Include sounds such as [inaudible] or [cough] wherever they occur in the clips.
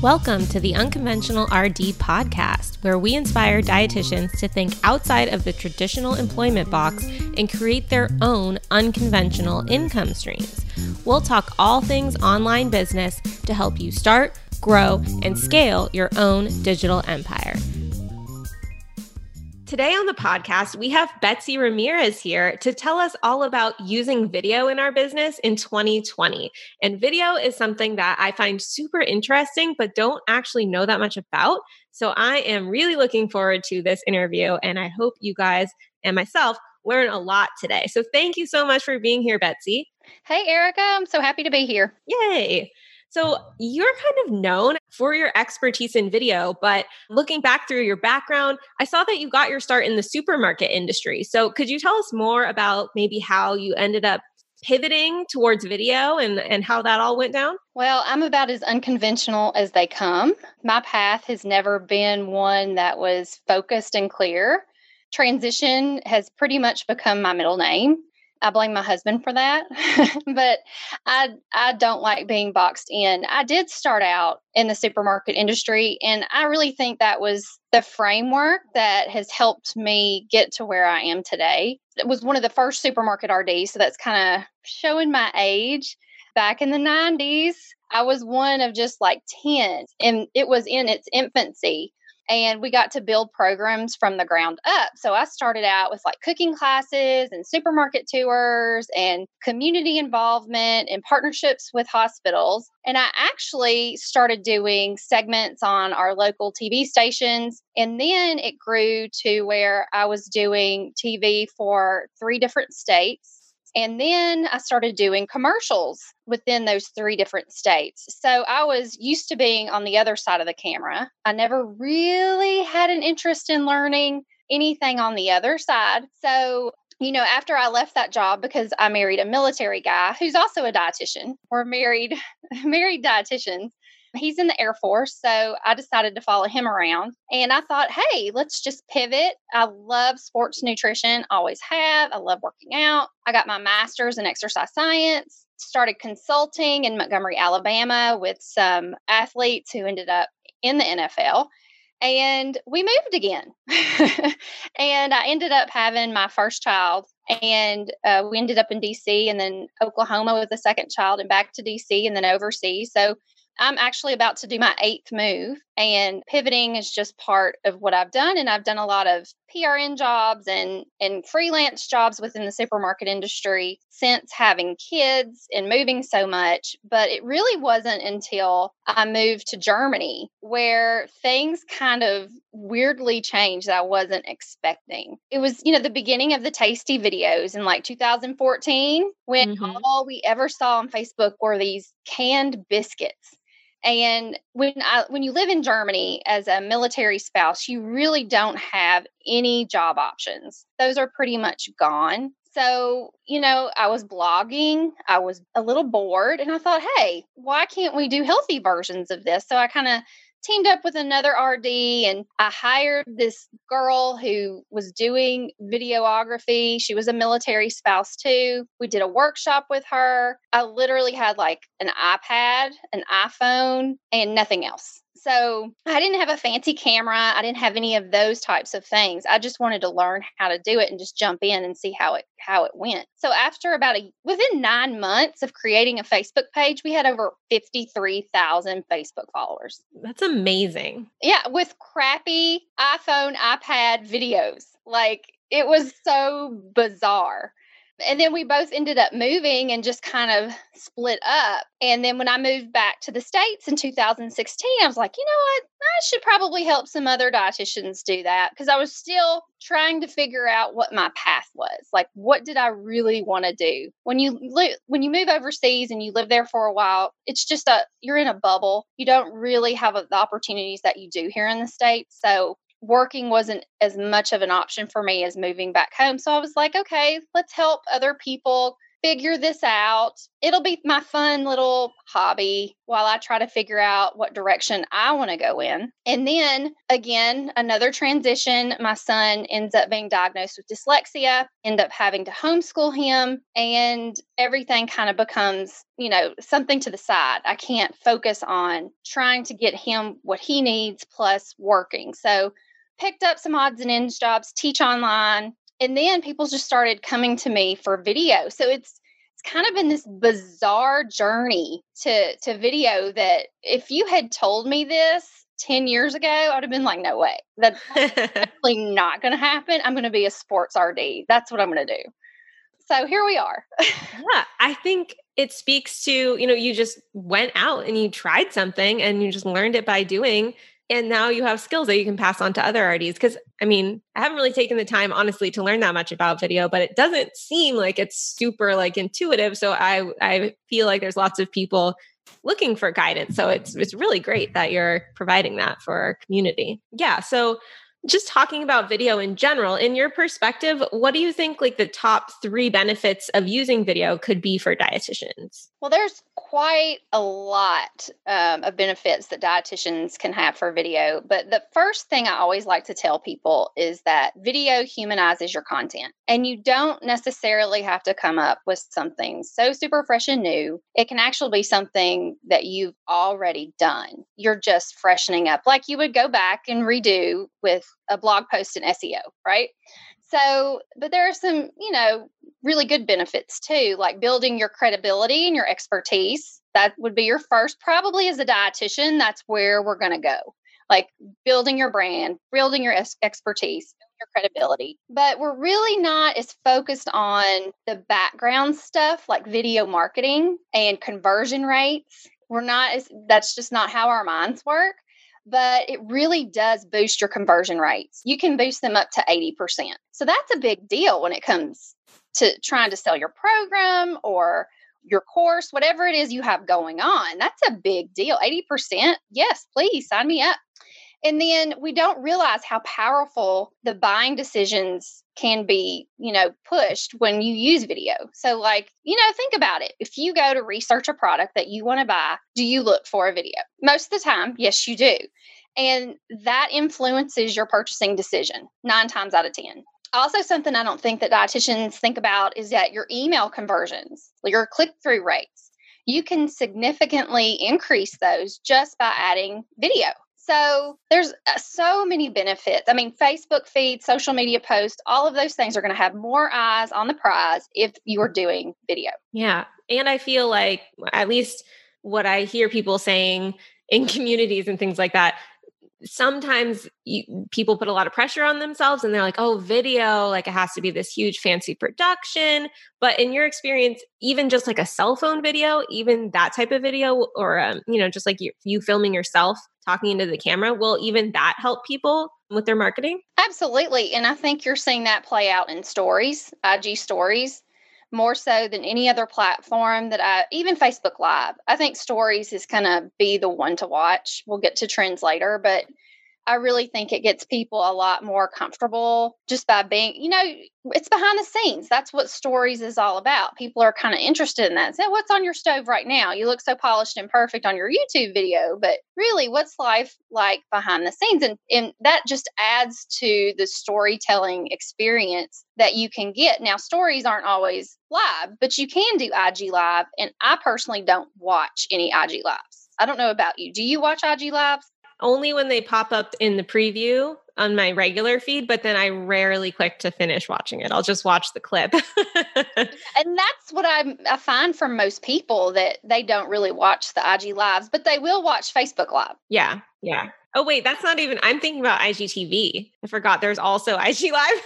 Welcome to the Unconventional RD podcast, where we inspire dietitians to think outside of the traditional employment box and create their own unconventional income streams. We'll talk all things online business to help you start, grow, and scale your own digital empire. Today on the podcast, we have Betsy Ramirez here to tell us all about using video in our business in 2020. And video is something that I find super interesting, but don't actually know that much about. So I am really looking forward to this interview, and I hope you guys and myself learn a lot today. So thank you so much for being here, Betsy. Hey, Erica. I'm so happy to be here. Yay. So you're kind of known for your expertise in video, but looking back through your background, I saw that you got your start in the supermarket industry. So could you tell us more about maybe how you ended up pivoting towards video and, and how that all went down? Well, I'm about as unconventional as they come. My path has never been one that was focused and clear. Transition has pretty much become my middle name. I blame my husband for that. [laughs] but I I don't like being boxed in. I did start out in the supermarket industry and I really think that was the framework that has helped me get to where I am today. It was one of the first supermarket RDs, so that's kind of showing my age. Back in the 90s, I was one of just like 10 and it was in its infancy and we got to build programs from the ground up. So I started out with like cooking classes and supermarket tours and community involvement and partnerships with hospitals. And I actually started doing segments on our local TV stations. And then it grew to where I was doing TV for three different states and then I started doing commercials within those three different states. So I was used to being on the other side of the camera. I never really had an interest in learning anything on the other side. So, you know, after I left that job because I married a military guy who's also a dietitian. We're married [laughs] married dietitians. He's in the Air Force, so I decided to follow him around. And I thought, hey, let's just pivot. I love sports nutrition, always have. I love working out. I got my master's in exercise science, started consulting in Montgomery, Alabama with some athletes who ended up in the NFL. And we moved again. [laughs] and I ended up having my first child and uh, we ended up in DC and then Oklahoma with the second child and back to DC and then overseas. So I'm actually about to do my eighth move, and pivoting is just part of what I've done. And I've done a lot of PRN jobs and, and freelance jobs within the supermarket industry since having kids and moving so much. But it really wasn't until I moved to Germany where things kind of weirdly changed that I wasn't expecting. It was, you know, the beginning of the tasty videos in like 2014 when mm-hmm. all we ever saw on Facebook were these canned biscuits and when I when you live in Germany as a military spouse, you really don't have any job options. Those are pretty much gone. So, you know, I was blogging, I was a little bored, and I thought, hey, why can't we do healthy versions of this? So I kind of teamed up with another RD and I hired this girl who was doing videography. She was a military spouse too. We did a workshop with her. I literally had like an iPad, an iPhone, and nothing else. So I didn't have a fancy camera. I didn't have any of those types of things. I just wanted to learn how to do it and just jump in and see how it how it went. So after about a within 9 months of creating a Facebook page, we had over 53,000 Facebook followers. That's amazing. Yeah, with crappy iPhone, iPad videos. Like it was so bizarre and then we both ended up moving and just kind of split up. And then when I moved back to the States in 2016, I was like, you know what? I should probably help some other dietitians do that because I was still trying to figure out what my path was. Like, what did I really want to do? When you li- when you move overseas and you live there for a while, it's just a you're in a bubble. You don't really have a, the opportunities that you do here in the states. So working wasn't as much of an option for me as moving back home. So I was like, okay, let's help other people figure this out. It'll be my fun little hobby while I try to figure out what direction I want to go in. And then again, another transition. My son ends up being diagnosed with dyslexia, end up having to homeschool him, and everything kind of becomes, you know, something to the side. I can't focus on trying to get him what he needs plus working. So picked up some odds and ends jobs, teach online, and then people just started coming to me for video. So it's it's kind of been this bizarre journey to to video that if you had told me this 10 years ago i would have been like no way. That's [laughs] definitely not going to happen. I'm going to be a sports rd that's what i'm going to do. So here we are. [laughs] Yeah i think it speaks to you know you just went out and you tried something and you just learned it by doing and now you have skills that you can pass on to other RDs. Because I mean, I haven't really taken the time, honestly, to learn that much about video, but it doesn't seem like it's super like intuitive. So I I feel like there's lots of people looking for guidance. So it's it's really great that you're providing that for our community. Yeah. So just talking about video in general in your perspective what do you think like the top three benefits of using video could be for dietitians well there's quite a lot um, of benefits that dietitians can have for video but the first thing i always like to tell people is that video humanizes your content and you don't necessarily have to come up with something so super fresh and new it can actually be something that you've already done you're just freshening up like you would go back and redo with a blog post in SEO, right? So, but there are some, you know, really good benefits too, like building your credibility and your expertise. That would be your first, probably as a dietitian, that's where we're going to go. Like building your brand, building your expertise, your credibility. But we're really not as focused on the background stuff like video marketing and conversion rates. We're not as, that's just not how our minds work but it really does boost your conversion rates. You can boost them up to 80%. So that's a big deal when it comes to trying to sell your program or your course, whatever it is you have going on. That's a big deal. 80%, yes, please sign me up. And then we don't realize how powerful the buying decisions can be, you know, pushed when you use video. So, like, you know, think about it. If you go to research a product that you want to buy, do you look for a video? Most of the time, yes, you do. And that influences your purchasing decision nine times out of 10. Also, something I don't think that dietitians think about is that your email conversions, your click through rates, you can significantly increase those just by adding video. So there's uh, so many benefits. I mean, Facebook feed, social media posts, all of those things are going to have more eyes on the prize if you're doing video. Yeah. And I feel like at least what I hear people saying in [laughs] communities and things like that, sometimes you, people put a lot of pressure on themselves and they're like oh video like it has to be this huge fancy production but in your experience even just like a cell phone video even that type of video or um, you know just like you, you filming yourself talking into the camera will even that help people with their marketing absolutely and i think you're seeing that play out in stories ig stories more so than any other platform that I even Facebook Live. I think stories is going to be the one to watch. We'll get to trends later, but I really think it gets people a lot more comfortable just by being, you know, it's behind the scenes. That's what stories is all about. People are kind of interested in that. So, what's on your stove right now? You look so polished and perfect on your YouTube video, but really, what's life like behind the scenes? And, and that just adds to the storytelling experience that you can get. Now, stories aren't always live, but you can do IG Live. And I personally don't watch any IG Lives. I don't know about you. Do you watch IG Lives? Only when they pop up in the preview on my regular feed, but then I rarely click to finish watching it. I'll just watch the clip. [laughs] and that's what I, I find from most people that they don't really watch the IG lives, but they will watch Facebook Live. Yeah. Yeah. Oh, wait, that's not even, I'm thinking about IGTV. I forgot there's also [laughs] IG Live.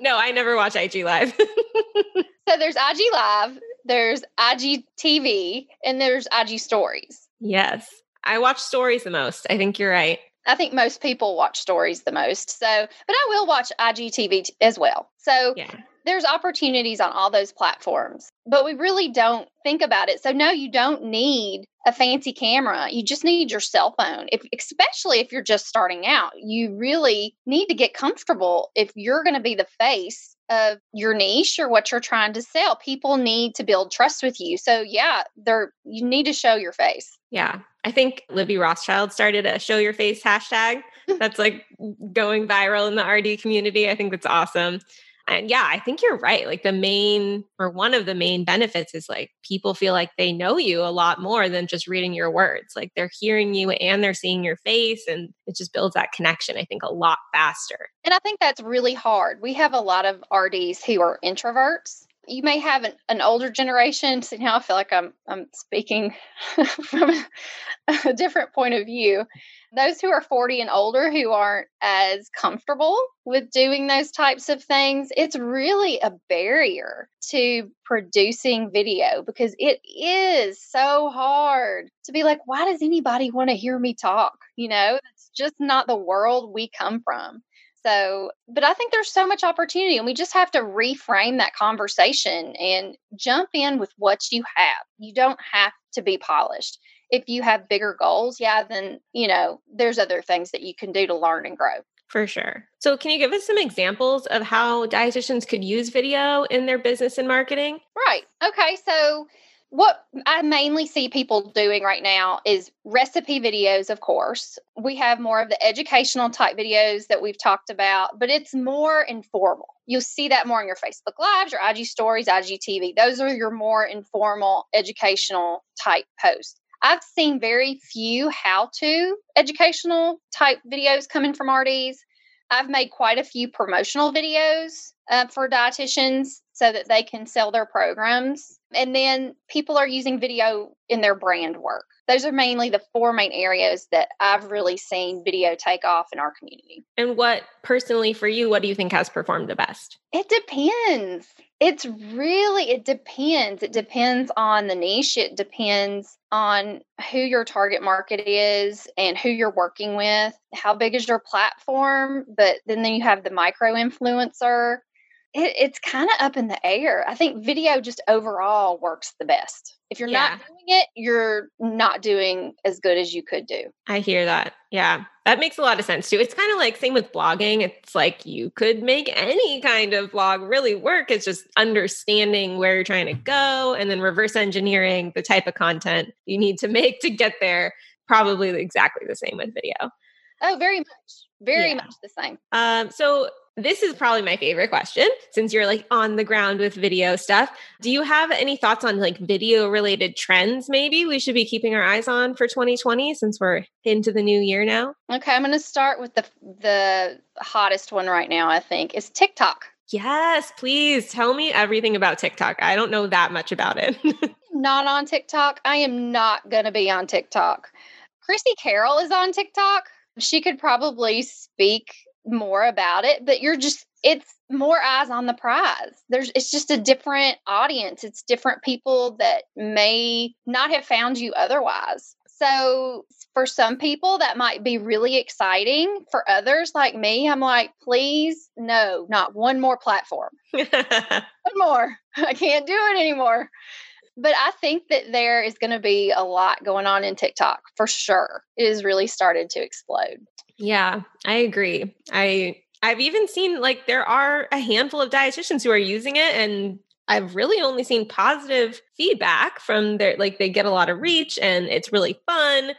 no, I never watch IG Live. [laughs] so there's IG Live, there's IGTV, and there's IG Stories. Yes. I watch stories the most. I think you're right. I think most people watch stories the most. So, but I will watch IGTV t- as well. So, yeah. there's opportunities on all those platforms, but we really don't think about it. So, no, you don't need a fancy camera. You just need your cell phone. If especially if you're just starting out, you really need to get comfortable if you're going to be the face of your niche or what you're trying to sell. People need to build trust with you. So yeah, they're you need to show your face. Yeah. I think Libby Rothschild started a show your face hashtag [laughs] that's like going viral in the RD community. I think that's awesome. And yeah, I think you're right. Like the main or one of the main benefits is like people feel like they know you a lot more than just reading your words. Like they're hearing you and they're seeing your face and it just builds that connection, I think, a lot faster. And I think that's really hard. We have a lot of RDs who are introverts you may have an, an older generation. So now I feel like I'm I'm speaking [laughs] from a, a, different point of view. Those who are 40 and older who aren't as comfortable with doing those types of things, it's really a barrier to producing video because it is so hard to be like, why does anybody want to hear me talk? You know, it's just not the world we come from. So, but I think there's so much opportunity, and we just have to reframe that conversation and jump in with what you have. You don't have to be polished. If you have bigger goals, yeah, then, you know, there's other things that you can do to learn and grow. For sure. So, can you give us some examples of how dietitians could use video in their business and marketing? Right. Okay. So, what I mainly see people doing right now is recipe videos, of course. We have more of the educational type videos that we've talked about, but it's more informal. You'll see that more in your Facebook Lives, your IG stories, IGTV. Those are your more informal educational type posts. I've seen very few how to educational type videos coming from RDs. I've made quite a few promotional videos uh, for dietitians so that they can sell their programs. And then people are using video in their brand work. Those are mainly the four main areas that I've really seen video take off in our community. And what personally for you, what do you think has performed the best? It depends. It's really, it depends. It depends on the niche. It depends on who your target market is and who you're working with. How big is your platform? But then, then you have the micro influencer it, it's kind of up in the air. I think video just overall works the best. If you're yeah. not doing it, you're not doing as good as you could do. I hear that. Yeah. That makes a lot of sense too. It's kind of like same with blogging. It's like you could make any kind of blog really work. It's just understanding where you're trying to go and then reverse engineering the type of content you need to make to get there. Probably exactly the same with video. Oh, very much. Very yeah. much the same. Um, so this is probably my favorite question since you're like on the ground with video stuff. Do you have any thoughts on like video related trends maybe we should be keeping our eyes on for 2020 since we're into the new year now? Okay, I'm going to start with the the hottest one right now, I think, is TikTok. Yes, please tell me everything about TikTok. I don't know that much about it. [laughs] not on TikTok. I am not going to be on TikTok. Chrissy Carroll is on TikTok. She could probably speak more about it, but you're just it's more eyes on the prize. There's it's just a different audience. It's different people that may not have found you otherwise. So for some people that might be really exciting. For others like me, I'm like, please no, not one more platform. [laughs] one more. I can't do it anymore. But I think that there is going to be a lot going on in TikTok for sure. It has really started to explode. Yeah, I agree. I I've even seen like there are a handful of dietitians who are using it and I've really only seen positive feedback from their like they get a lot of reach and it's really fun.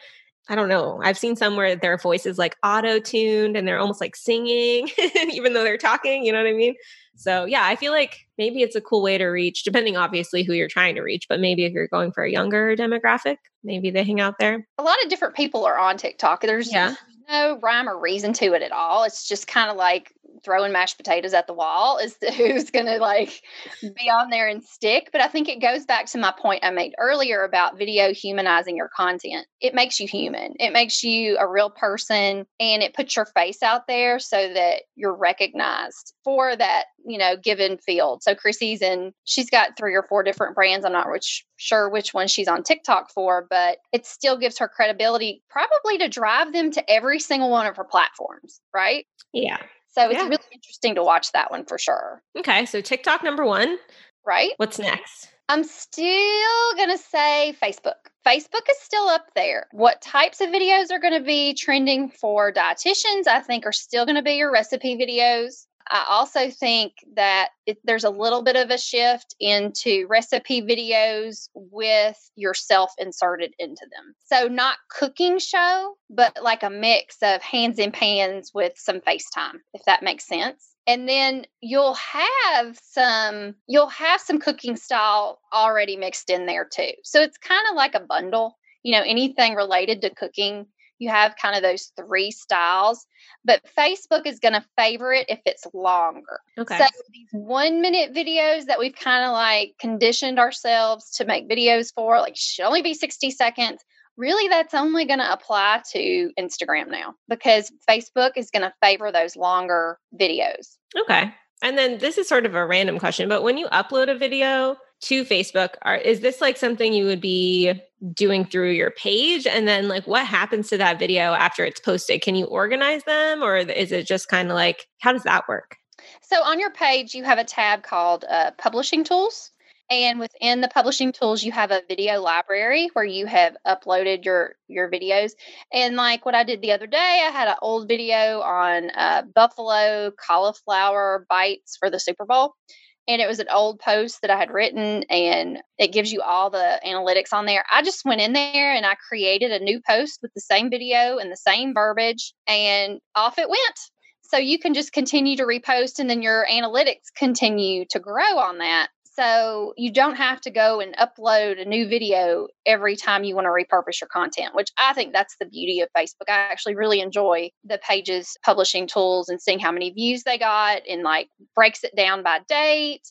I don't know. I've seen some where their voice is like auto tuned and they're almost like singing, [laughs] even though they're talking. You know what I mean? So, yeah, I feel like maybe it's a cool way to reach, depending obviously who you're trying to reach. But maybe if you're going for a younger demographic, maybe they hang out there. A lot of different people are on TikTok. There's yeah no rhyme or reason to it at all. It's just kind of like throwing mashed potatoes at the wall to [laughs] who's going to like be on there and stick. But I think it goes back to my point I made earlier about video humanizing your content. It makes you human, it makes you a real person, and it puts your face out there so that you're recognized for that, you know, given field. So Chrissy's in, she's got three or four different brands. I'm not which, sure which one she's on TikTok for, but it still gives her credibility, probably to drive them to every single one of her platforms, right? Yeah. So it's yeah. really interesting to watch that one for sure. Okay. So TikTok number one. Right. What's next? I'm still going to say Facebook. Facebook is still up there. What types of videos are going to be trending for dietitians, I think, are still going to be your recipe videos. I also think that it, there's a little bit of a shift into recipe videos with yourself inserted into them. So, not cooking show, but like a mix of hands in pans with some FaceTime, if that makes sense. And then you'll have some you'll have some cooking style already mixed in there too. So it's kind of like a bundle you know anything related to cooking you have kind of those three styles but facebook is going to favor it if it's longer okay so these one minute videos that we've kind of like conditioned ourselves to make videos for like should only be 60 seconds really that's only going to apply to Instagram now because Facebook is going to favor those longer videos. Okay. And then this is sort of a random question, but when you upload a video to Facebook, are, is this like something you would be doing through your page? And then, like, what happens to that video after it's posted? Can you organize them, or is it just kind of like, how does that work? So, on your page, you have a tab called uh, Publishing Tools. And within the publishing tools, you have a video library where you have uploaded your your videos. And like what I did the other day, I had an old video on uh, buffalo cauliflower bites for the Super Bowl. And it was an old post that I had written, and it gives you all the analytics on there. I just went in there and I created a new post with the same video and the same verbiage, and off it went. So you can just continue to repost, and then your analytics continue to grow on that. So you don't have to go and upload a new video every time you want to repurpose your content, which I think that's the beauty of Facebook. I actually really enjoy the pages publishing tools and seeing how many views they got and like breaks it down by date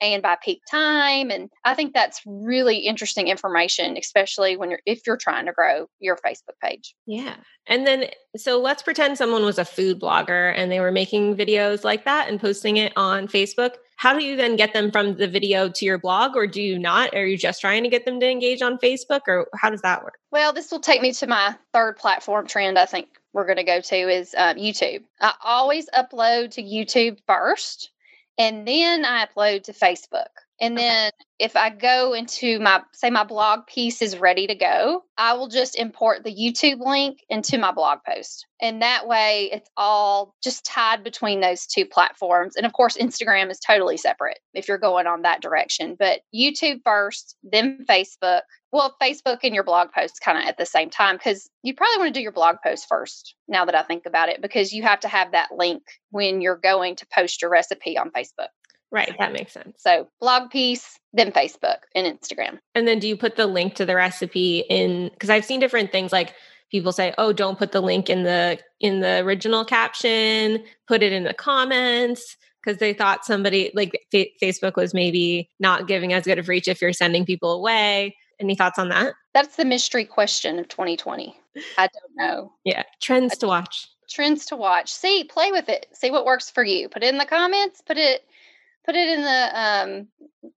and by peak time and i think that's really interesting information especially when you're if you're trying to grow your facebook page yeah and then so let's pretend someone was a food blogger and they were making videos like that and posting it on facebook how do you then get them from the video to your blog or do you not? Are you just trying to get them to engage on facebook or how does that work? Well this will take me to my third platform trend i think we're going to go to is um, youtube. I always upload to youtube first and then I upload to Facebook. And then if I go into my, say, my blog piece is ready to go, I will just import the YouTube link into my blog post. And that way it's all just tied between those two platforms. And of course, Instagram is totally separate if you're going on that direction. But YouTube first, then Facebook. Well, Facebook and your blog post kind of at the same time because you probably want to do your blog post first now that I think about it because you have to have that link when you're going to post your recipe on Facebook. Right, that makes sense. So, blog piece, then Facebook and Instagram. And then do you put the link to the recipe in because I've seen different things like people say, "Oh, don't put the link in the in the original caption, put it in the comments." Because they thought somebody like F- Facebook was maybe not giving as good of reach if you're sending people away. Any thoughts on that? That's the mystery question of 2020. I don't know. Yeah, trends to watch. Trends to watch. See, play with it. See what works for you. Put it in the comments. Put it put it in the um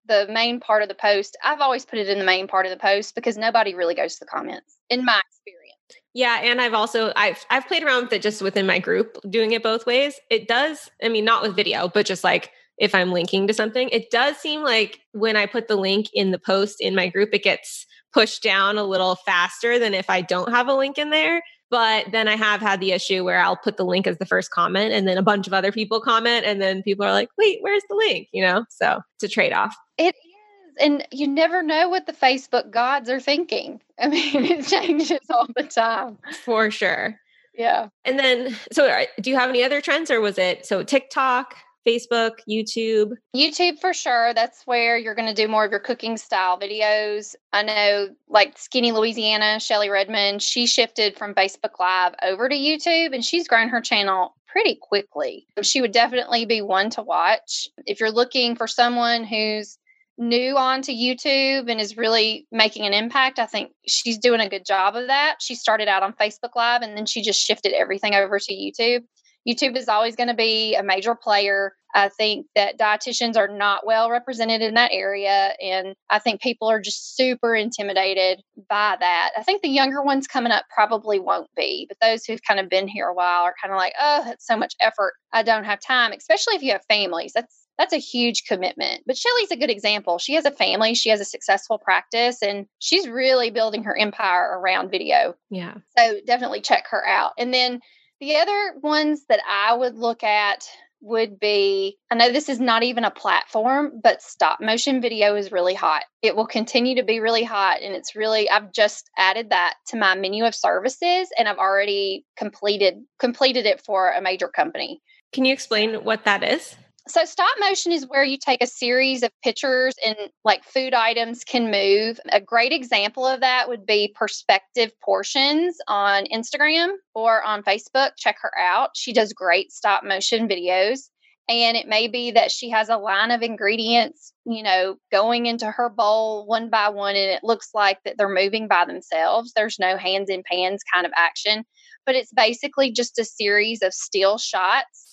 the main part of the post. I've always put it in the main part of the post because nobody really goes to the comments in my experience. Yeah, and I've also I've I've played around with it just within my group doing it both ways. It does, I mean not with video, but just like if I'm linking to something, it does seem like when I put the link in the post in my group it gets pushed down a little faster than if I don't have a link in there. But then I have had the issue where I'll put the link as the first comment and then a bunch of other people comment and then people are like, wait, where's the link? You know, so it's a trade off. It is. And you never know what the Facebook gods are thinking. [laughs] I mean, it changes all the time. For sure. Yeah. And then, so uh, do you have any other trends or was it so TikTok? Facebook, YouTube? YouTube for sure. That's where you're going to do more of your cooking style videos. I know, like Skinny Louisiana, Shelly Redmond, she shifted from Facebook Live over to YouTube and she's grown her channel pretty quickly. She would definitely be one to watch. If you're looking for someone who's new onto YouTube and is really making an impact, I think she's doing a good job of that. She started out on Facebook Live and then she just shifted everything over to YouTube. YouTube is always going to be a major player. I think that dietitians are not well represented in that area. And I think people are just super intimidated by that. I think the younger ones coming up probably won't be, but those who've kind of been here a while are kind of like, oh, that's so much effort. I don't have time, especially if you have families. That's that's a huge commitment. But Shelly's a good example. She has a family, she has a successful practice, and she's really building her empire around video. Yeah. So definitely check her out. And then the other ones that I would look at would be I know this is not even a platform, but stop motion video is really hot. It will continue to be really hot. And it's really, I've just added that to my menu of services and I've already completed completed it for a major company. Can you explain what that is? So stop motion is where you take a series of pictures and like food items can move. A great example of that would be Perspective Portions on Instagram or on Facebook. Check her out. She does great stop motion videos. And it may be that she has a line of ingredients, you know, going into her bowl one by one, and it looks like that they're moving by themselves. There's no hands in pans kind of action, but it's basically just a series of still shots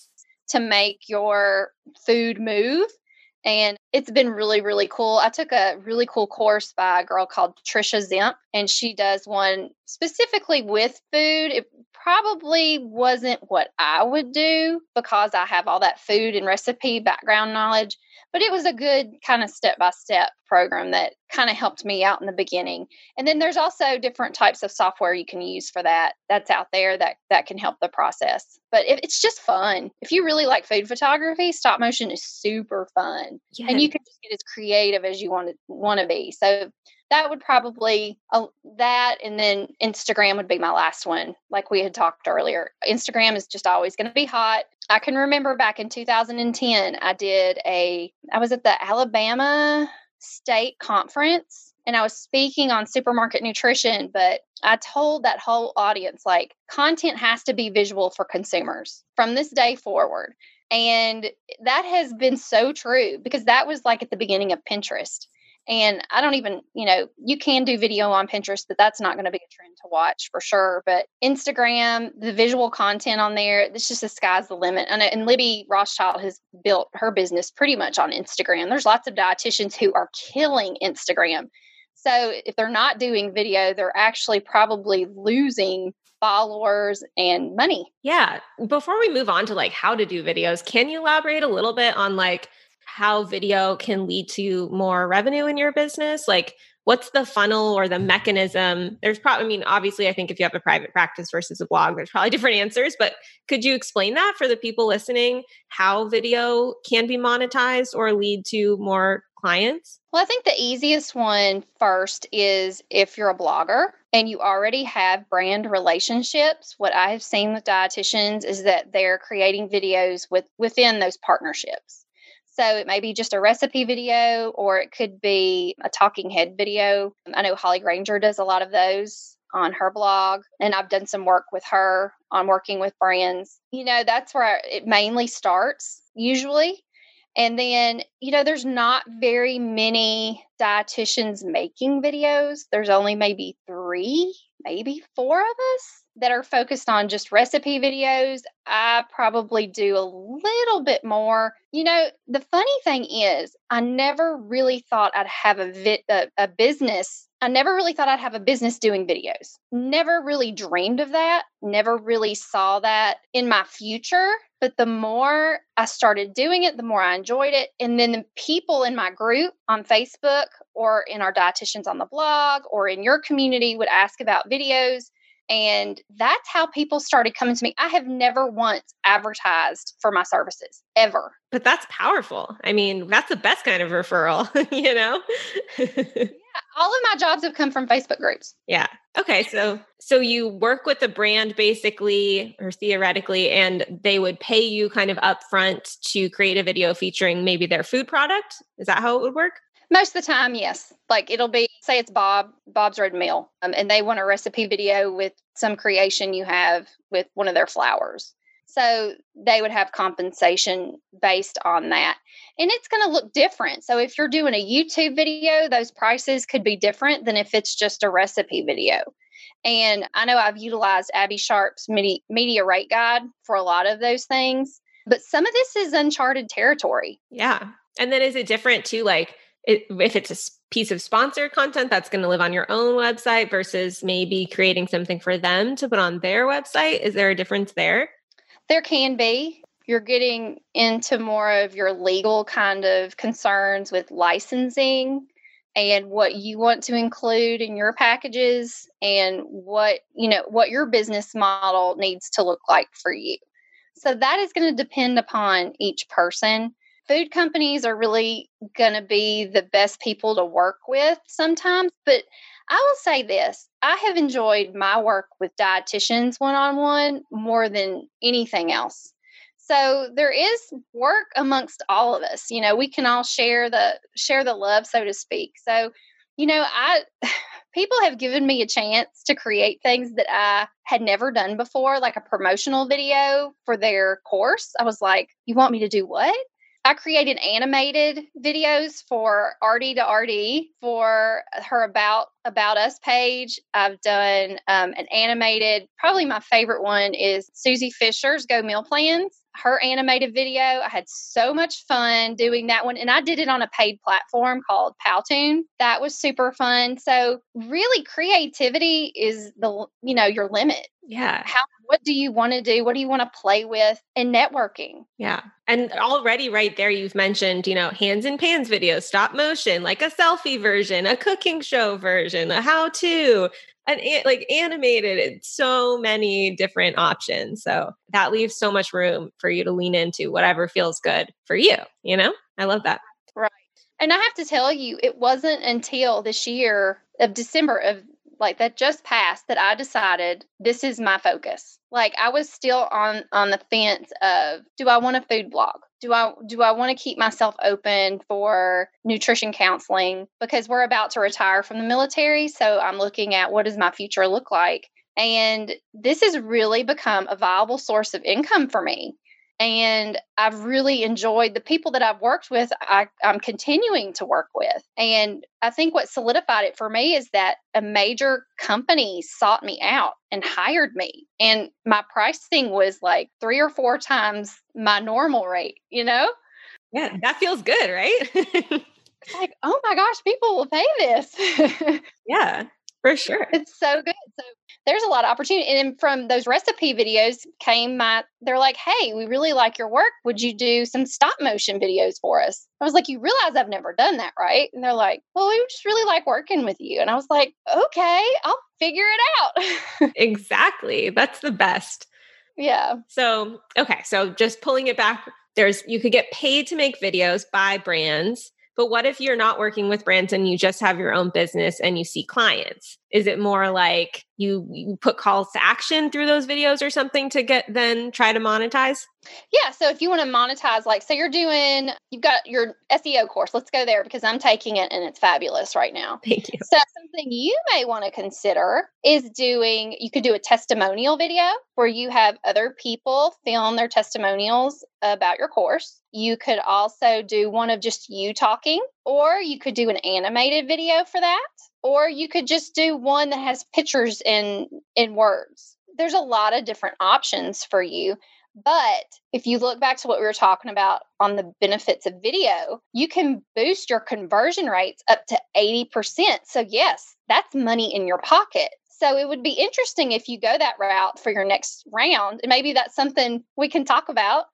to make your food move. And it's been really, really cool. I took a really cool course by a girl called Trisha Zemp, and she does one specifically with food. Probably wasn't what I would do because I have all that food and recipe background knowledge but it was a good kind of step by step program that kind of helped me out in the beginning. And then there's also different types of software you can use for that that's out there that that can help the process. But it, it's just fun. If you really like food photography stop motion is super fun. Yeah. and you can just get as creative as you want to want to be. So that would probably uh, that and then instagram would be my last one like we had talked earlier instagram is just always going to be hot i can remember back in 2010 i did a i was at the alabama state conference and I was speaking on supermarket nutrition, but I told that whole audience like content has to be visual for consumers from this day forward. And that has been so true because that was like at the beginning of Pinterest. And I don't even, you know, you can do video on Pinterest, but that's not going to be a trend to watch for sure. But Instagram, the visual content on there, it's just the sky's the limit. And, and Libby Rothschild has built her business pretty much on Instagram. There's lots of dietitians who are killing Instagram. So if they're not doing video, they're actually probably losing followers and money. Yeah. Before we move on to like how to do videos, can you elaborate a little bit on like how video can lead to more revenue in your business? Like, what's the funnel or the mechanism? There's probably, I mean, obviously, I think if you have a private practice versus a blog, there's probably [laughs] different answers, but could you explain that for the people listening, how video can be monetized or lead to more clients? Well, I think the easiest one first is if you're a blogger and you already have brand relationships. What I have seen with dietitians is that they're creating videos with within those partnerships. So it may be just a recipe video or it could be a talking head video. I know Holley Grainger does a lot of those on her blog, and I've done some work with her on working with brands. You know, that's where it mainly starts usually. And then, you know, there's not very many dietitians making videos. There's only maybe three, maybe four of us that are focused on just recipe videos, I probably do a little bit more. You know, the funny thing is, I never really thought I'd have a, vi- a, a business. I never really thought I'd have a business doing videos. Never really dreamed of that. Never really saw that in my future. But the more I started doing it, the more I enjoyed it. And then the people in my group on Facebook or in our dietitians on the blog or in your community would ask about videos and that's how people started coming to me. I have never once advertised for my services ever. But that's powerful. I mean, that's the best kind of referral, [laughs] you know? yeah, [laughs] all of my jobs have come from Facebook groups. Yeah. Okay, so so you work with the brand basically or theoretically and they would pay you kind of upfront to create a video featuring maybe their food product? Is that how it would work? Most of the time, yes. Like it'll be, say it's Bob, Bob's Red Mill, um, and they want a recipe video with some creation you have with one of their flours. So they would have compensation based on that. And it's going to look different. So if you're doing a YouTube video, those prices could be different than if it's just a recipe video. And I know I've utilized Abbey Sharp's media, rate guide for a lot of those things, but some of this is uncharted territory. Yeah. And then is it different too? Like, it, if it's a piece of sponsored content that's going to live on your own website versus maybe creating something for them to put on their website is there a difference there? There can be. You're getting into more of your legal kind of concerns with licensing and what you want to include in your packages and what you know what your business model needs to look like for you. So that is going to depend upon each person. Food companies are really going to be the best people to work with sometimes, but I will say this I have enjoyed my work with dietitians one on one more than anything else. So there is work amongst all of us. You know, we can all share the share the love, so to speak. So, you know, I [sighs] people have given me a chance to create things that I had never done before, like a promotional video for their course. I was like, you want me to do what? I created animated videos for RD to RD for her about about us page. I've done um, an animated. Probably my favorite one is Susie Fisher's Go Meal Plans. Her animated video. I had so much fun doing that one, and I did it on a paid platform called Powtoon. That was super fun. So really, creativity is the you know your limit. Yeah. How what do you want to do? What do you want to play with? And networking. Yeah. And already right there, you've mentioned, you know, hands and pans videos, stop motion, like a selfie version, a cooking show version, a how to, an like animated, so many different options. So that leaves so much room for you to lean into whatever feels good for you. You know, I love that. Right. And I have to tell you, it wasn't until this year of December of like that just passed that I decided this is my focus. Like I was still on on the fence of do I want a food blog? Do I do I want to keep myself open for nutrition counseling because we're about to retire from the military, so I'm looking at what does my future look like? And this has really become a viable source of income for me and I've really enjoyed the people that I've worked with. I, am continuing to work with, and I think what solidified it for me is that a major company sought me out and hired me, and my pricing was like three or four times my normal rate. You know? Yeah, that feels good, right? [laughs] like, oh my gosh, people will pay this. [laughs] yeah, for sure. It's so good. So there's a lot of opportunity. And from those recipe videos came my, they're like, hey, we really like your work. Would you do some stop motion videos for us? I was like, you realize I've never done that, right? And they're like, well, we just really like working with you. And I was like, okay, I'll figure it out. [laughs] exactly. That's the best. Yeah. So, okay. So just pulling it back, there's, you could get paid to make videos by brands. But what if you're not working with brands and you just have your own business and you see clients? Is it more like you, you put calls to action through those videos or something to get then try to monetize? Yeah. So if you want to monetize, like, so you're doing, you've got your SEO course. Let's go there because I'm taking it and it's fabulous right now. Thank you. So something you may want to consider is doing, you could do a testimonial video where you have other people film their testimonials about your course. You could also do one of just you talking, or you could do an animated video for that or you could just do one that has pictures in in words there's a lot of different options for you but if you look back to what we were talking about on the benefits of video, you can boost your conversion rates up to 80%. So, yes, that's money in your pocket. So, it would be interesting if you go that route for your next round. And maybe that's something we can talk about.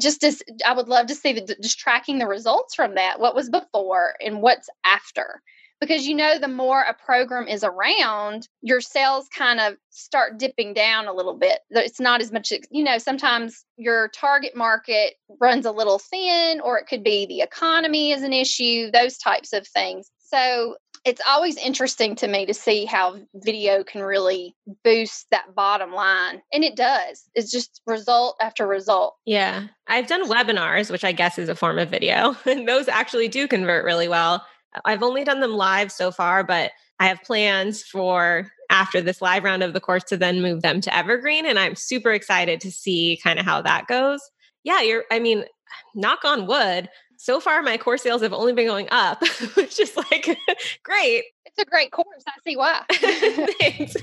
Just as I would love to see the, just tracking the results from that, what was before and what's after because you know the more a program is around your sales kind of start dipping down a little bit it's not as much you know sometimes your target market runs a little thin or it could be the economy is an issue those types of things so it's always interesting to me to see how video can really boost that bottom line. And it does. It's just result after result. Yeah. I've done webinars, which I guess is a form of video, [laughs] and those actually do convert really well. I've only done them live so far, but I have plans for after this live round of the course to then move them to Evergreen. And I'm super excited to see kind of how that goes. Yeah, you're, I mean, knock on wood. So far, my course sales have only been going up, [laughs] which is like [laughs] great. It's a great course. I see why. [laughs] Thanks.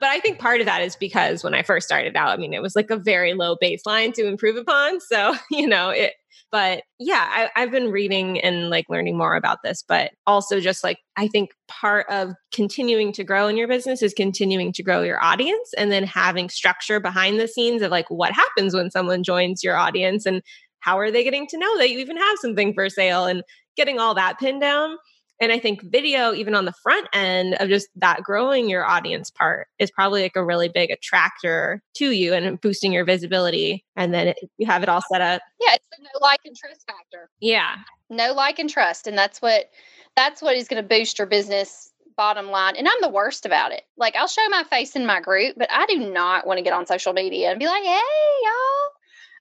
But I think part of that is because when I first started out, I mean, it was like a very low baseline to improve upon. So, you know, it, but yeah, I, I've been reading and like learning more about this, but also just like I think part of continuing to grow in your business is continuing to grow your audience and then having structure behind the scenes of like what happens when someone joins your audience and how are they getting to know that you even have something for sale and getting all that pinned down And I think video, even on the front end of just that growing your audience part, is probably like a really big attractor to you and boosting your visibility. And then it, you have it all set up. Yeah, it's the know like and trust factor. Yeah. Know like and trust. And that's what that's what is going to boost your business bottom line. And I'm the worst about it. Like I'll show my face in my group, but I do not want to get on social media and be like, hey, y'all.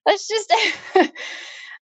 Let's just [laughs]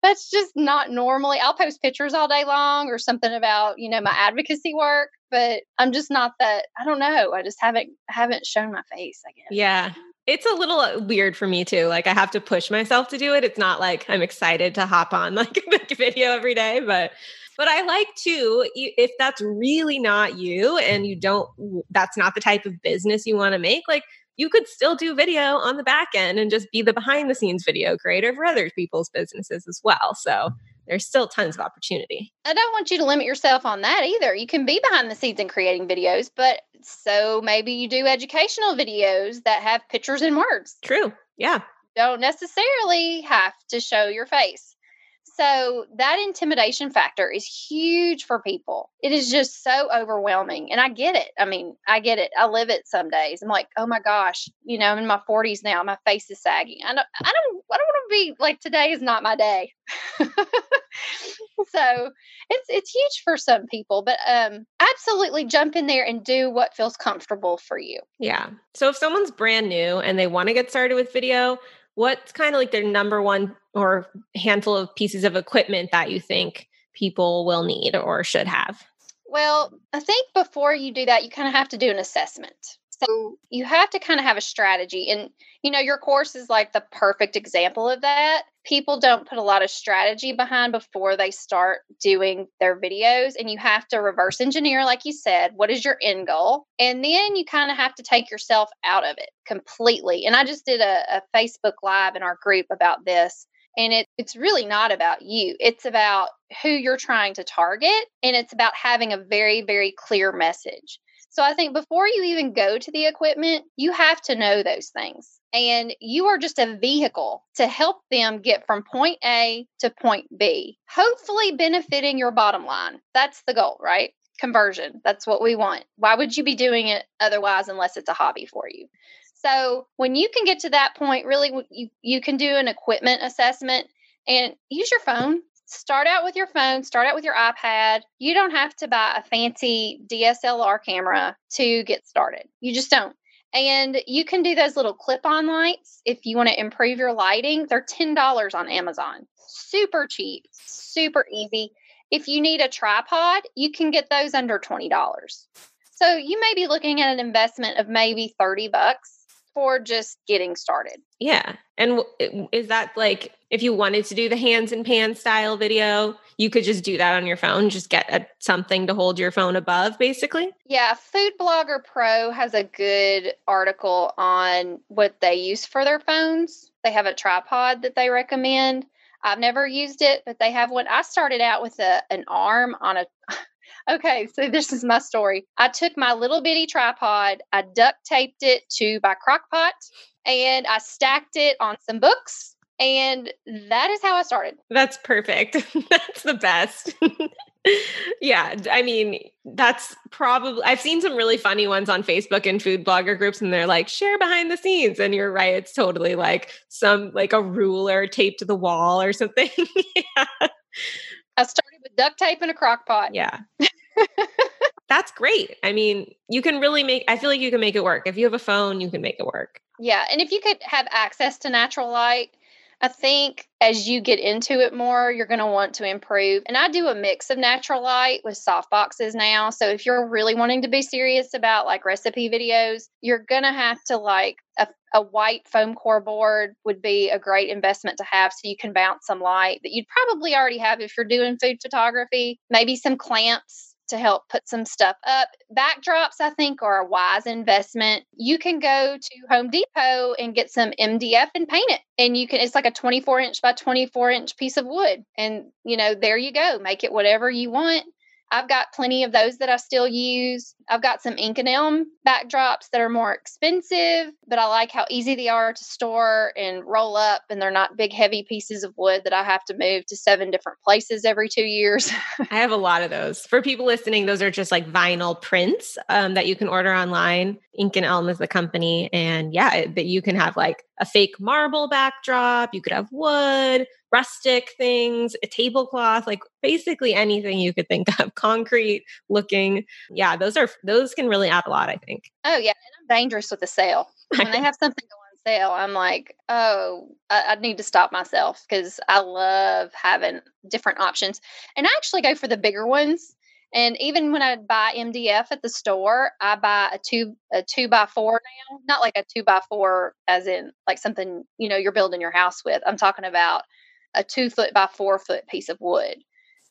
that's just not normally i'll post pictures all day long or something about you know my advocacy work but i'm just not that i don't know i just haven't haven't shown my face i guess. Yeah it's a little uh, weird for me too like i have to push myself to do it it's not like i'm excited to hop on [laughs] like a video every day but but i like to if that's really not you and you don't that's not the type of business you want to make like you could still do video on the back end and just be the behind the scenes video creator for other people's businesses as well. So there's still tons of opportunity. I don't want you to limit yourself on that either. You can be behind the scenes and creating videos, but so maybe you do educational videos that have pictures and words. True. Yeah. Don't necessarily have to show your face. So that intimidation factor is huge for people. It is just so overwhelming. And I get it. I mean, I get it. I live it some days. I'm like, oh my gosh, you know, I'm in my 40s now. My face is sagging. I don't I don't I don't want to be like today is not my day. [laughs] so it's it's huge for some people. But um absolutely jump in there and do what feels comfortable for you. Yeah. So if someone's brand new and they want to get started with video, what's kind of like their number one or handful of pieces of equipment that you think people will need or should have? Well, I think before you do that, you kind of have to do an assessment. So you have to kind of have a strategy. And, you know, your course is like the perfect example of that. People don't put a lot of strategy behind before they start doing their videos. And you have to reverse engineer, like you said, what is your end goal? And then you kind of have to take yourself out of it completely. And I just did a, a Facebook Live in our group about this. And it, it's really not about you. It's about who you're trying to target. And it's about having a very, very clear message. So I think before you even go to the equipment, you have to know those things. And you are just a vehicle to help them get from point A to point B, hopefully benefiting your bottom line. That's the goal, right? Conversion. That's what we want. Why would you be doing it otherwise unless it's a hobby for you? So when you can get to that point, really, you, you can do an equipment assessment and use your phone start out with your phone, start out with your iPad. You don't have to buy a fancy DSLR camera to get started. You just don't. And you can do those little clip on lights if you want to improve your lighting. They're $10 on Amazon. Super cheap, super easy. If you need a tripod, you can get those under $20. So you may be looking at an investment of maybe 30 bucks for just getting started. Yeah. And is that like if you wanted to do the hands and pan style video, you could just do that on your phone, just get a, something to hold your phone above, basically? Yeah. Food Blogger Pro has a good article on what they use for their phones. They have a tripod that they recommend. I've never used it, but they have one. I started out with a, an arm on a Okay, so this is my story. I took my little bitty tripod, I duct taped it to my crock pot, and I stacked it on some books. And that is how I started. That's perfect. [laughs] that's the best. [laughs] yeah, I mean, that's probably I've seen some really funny ones on Facebook and food blogger groups and they're like share behind the scenes and you're right it's totally like some like a ruler taped to the wall or something. [laughs] yeah. I started with duct tape and a crock pot. Yeah. That's great. I mean, you can really make, I feel like you can make it work. If you have a phone, you can make it work. Yeah. And if you could have access to natural light, I think as you get into it more, you're going to want to improve. And I do a mix of natural light with soft boxes now. So if you're really wanting to be serious about like recipe videos, you're going to have to like a, a white foam core board would be a great investment to have so you can bounce some light that you'd probably already have if you're doing food photography. Maybe some clamps to help put some stuff up. Backdrops, I think, are a wise investment. You can go to Home Depot and get some MDF and paint it. And you can, it's like a 24 inch by 24 inch piece of wood. And, you know, there you go. Make it whatever you want. I've got plenty of those that I still use. I've got some ink and elm backdrops that are more expensive, but I like how easy they are to store and roll up, and they're not big, heavy pieces of wood that I have to move to seven different places every two years. [laughs] I have a lot of those. For people listening, those are just like vinyl prints um, that you can order online. Ink and Elm is the company, and yeah, that you can have like a fake marble backdrop. You could have wood, rustic things, a tablecloth, like basically anything you could think [laughs] of, concrete looking. Yeah, those are those can really add a lot, I think. Oh yeah, and I'm dangerous with the sale. [laughs] When they have something on sale, I'm like, oh, I, I need to stop myself because I love having different options. And I actually go for the bigger ones. And even when I buy MDF at the store, I buy a two a two by four now. Not like a two by four as in like something, you know, you're building your house with. I'm talking about a two foot by four foot piece of wood.